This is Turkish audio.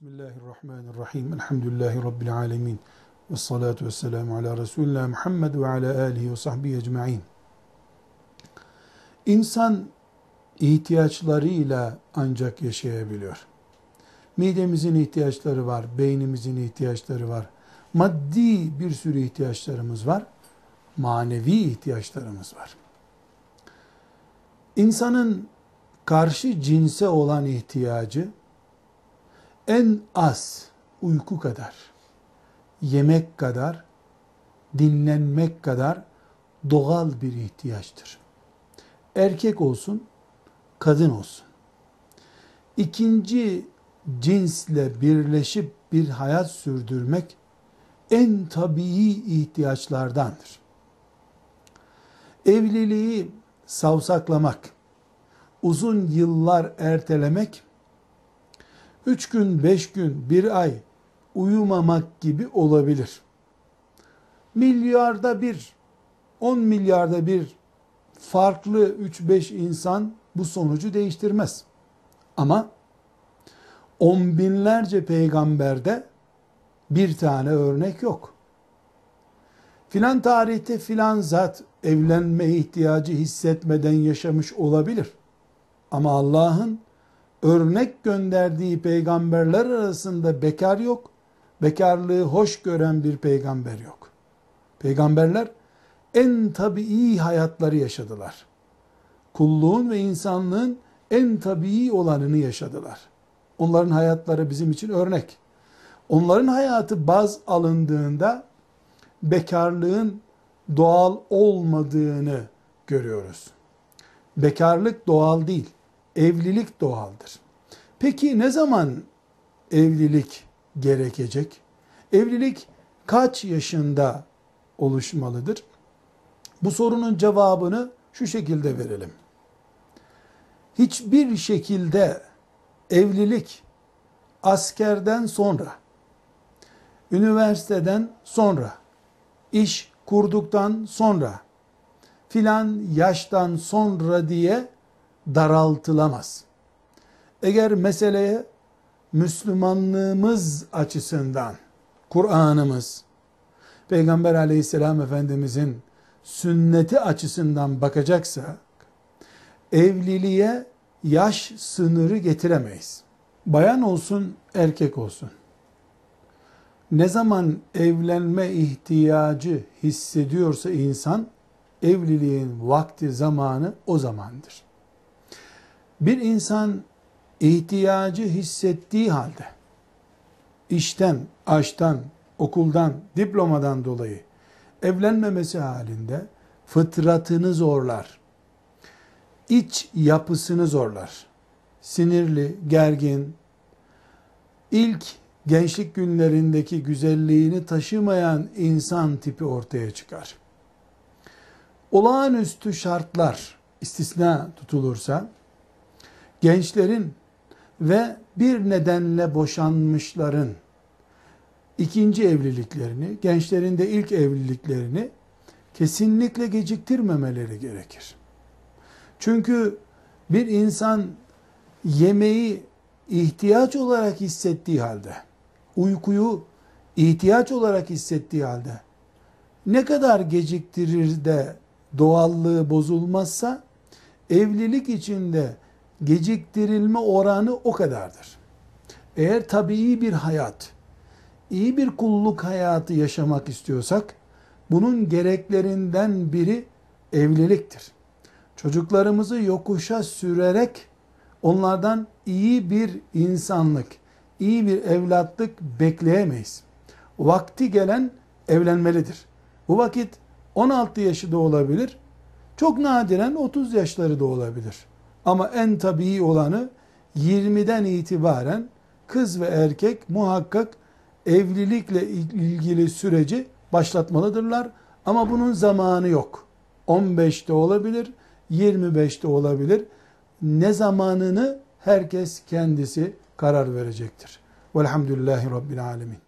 Bismillahirrahmanirrahim. Elhamdülillahi Rabbil alemin. Ve salatu ve selamu ala Resulullah Muhammed ve ala alihi ve sahbihi ecma'in. İnsan ihtiyaçlarıyla ancak yaşayabiliyor. Midemizin ihtiyaçları var, beynimizin ihtiyaçları var. Maddi bir sürü ihtiyaçlarımız var. Manevi ihtiyaçlarımız var. İnsanın karşı cinse olan ihtiyacı en az uyku kadar, yemek kadar, dinlenmek kadar doğal bir ihtiyaçtır. Erkek olsun, kadın olsun. İkinci cinsle birleşip bir hayat sürdürmek en tabii ihtiyaçlardandır. Evliliği savsaklamak, uzun yıllar ertelemek üç gün, beş gün, bir ay uyumamak gibi olabilir. Milyarda bir, on milyarda bir farklı üç beş insan bu sonucu değiştirmez. Ama on binlerce peygamberde bir tane örnek yok. Filan tarihte filan zat evlenme ihtiyacı hissetmeden yaşamış olabilir. Ama Allah'ın örnek gönderdiği peygamberler arasında bekar yok. Bekarlığı hoş gören bir peygamber yok. Peygamberler en tabii hayatları yaşadılar. Kulluğun ve insanlığın en tabii olanını yaşadılar. Onların hayatları bizim için örnek. Onların hayatı baz alındığında bekarlığın doğal olmadığını görüyoruz. Bekarlık doğal değil evlilik doğaldır. Peki ne zaman evlilik gerekecek? Evlilik kaç yaşında oluşmalıdır? Bu sorunun cevabını şu şekilde verelim. Hiçbir şekilde evlilik askerden sonra, üniversiteden sonra, iş kurduktan sonra, filan yaştan sonra diye daraltılamaz. Eğer meseleye Müslümanlığımız açısından Kur'an'ımız, Peygamber aleyhisselam efendimizin sünneti açısından bakacaksa evliliğe yaş sınırı getiremeyiz. Bayan olsun, erkek olsun. Ne zaman evlenme ihtiyacı hissediyorsa insan evliliğin vakti zamanı o zamandır. Bir insan ihtiyacı hissettiği halde işten, aştan, okuldan, diplomadan dolayı evlenmemesi halinde fıtratını zorlar. İç yapısını zorlar. Sinirli, gergin, ilk gençlik günlerindeki güzelliğini taşımayan insan tipi ortaya çıkar. Olağanüstü şartlar istisna tutulursa gençlerin ve bir nedenle boşanmışların ikinci evliliklerini, gençlerin de ilk evliliklerini kesinlikle geciktirmemeleri gerekir. Çünkü bir insan yemeği ihtiyaç olarak hissettiği halde, uykuyu ihtiyaç olarak hissettiği halde ne kadar geciktirir de doğallığı bozulmazsa evlilik içinde geciktirilme oranı o kadardır. Eğer tabii bir hayat, iyi bir kulluk hayatı yaşamak istiyorsak, bunun gereklerinden biri evliliktir. Çocuklarımızı yokuşa sürerek onlardan iyi bir insanlık, iyi bir evlatlık bekleyemeyiz. Vakti gelen evlenmelidir. Bu vakit 16 yaşı da olabilir, çok nadiren 30 yaşları da olabilir. Ama en tabii olanı 20'den itibaren kız ve erkek muhakkak evlilikle ilgili süreci başlatmalıdırlar. Ama bunun zamanı yok. 15'te olabilir, 25'te olabilir. Ne zamanını herkes kendisi karar verecektir. Velhamdülillahi Rabbil Alemin.